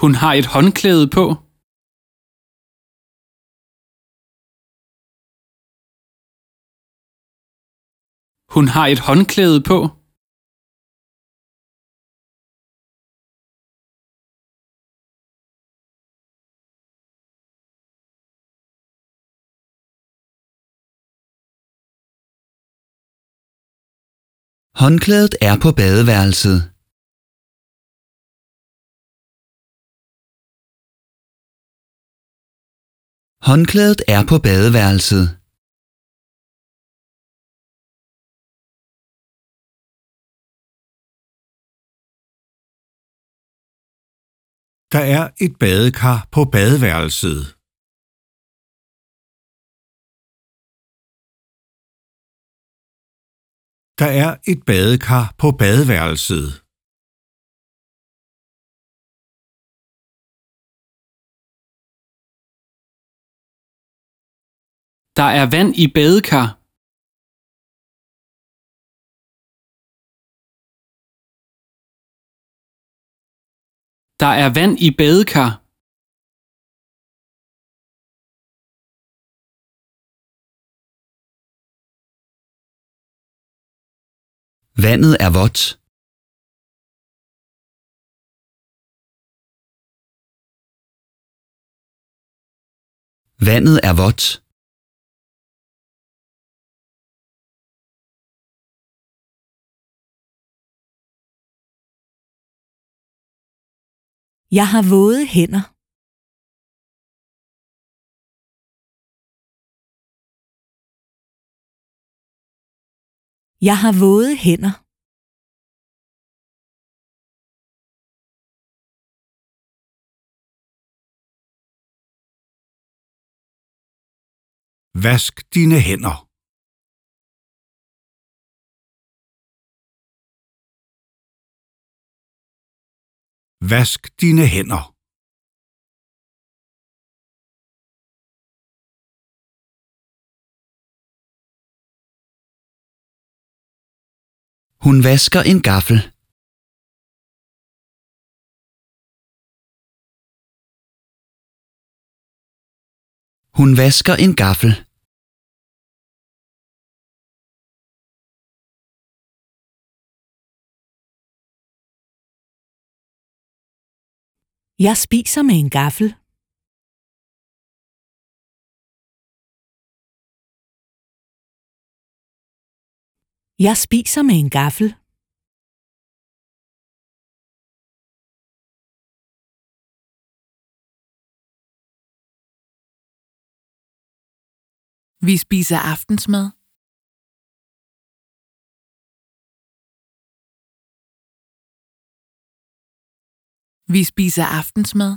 Hun har et håndklæde på. Hun har et håndklæde på. Håndklædet er på badeværelset. Håndklædet er på badeværelset. Der er et badekar på badeværelset. Der er et badekar på badeværelset. Der er vand i badekar. Der er vand i badekar. Vandet er vådt. Vandet er vådt. Jeg har våde hænder. Jeg har våde hænder. Vask dine hænder. Vask dine hænder. Hun vasker en gaffel. Hun vasker en gaffel. Jeg spiser med en gaffel. Jeg spiser med en gaffel. Vi spiser aftensmad. Vi spiser aftensmad.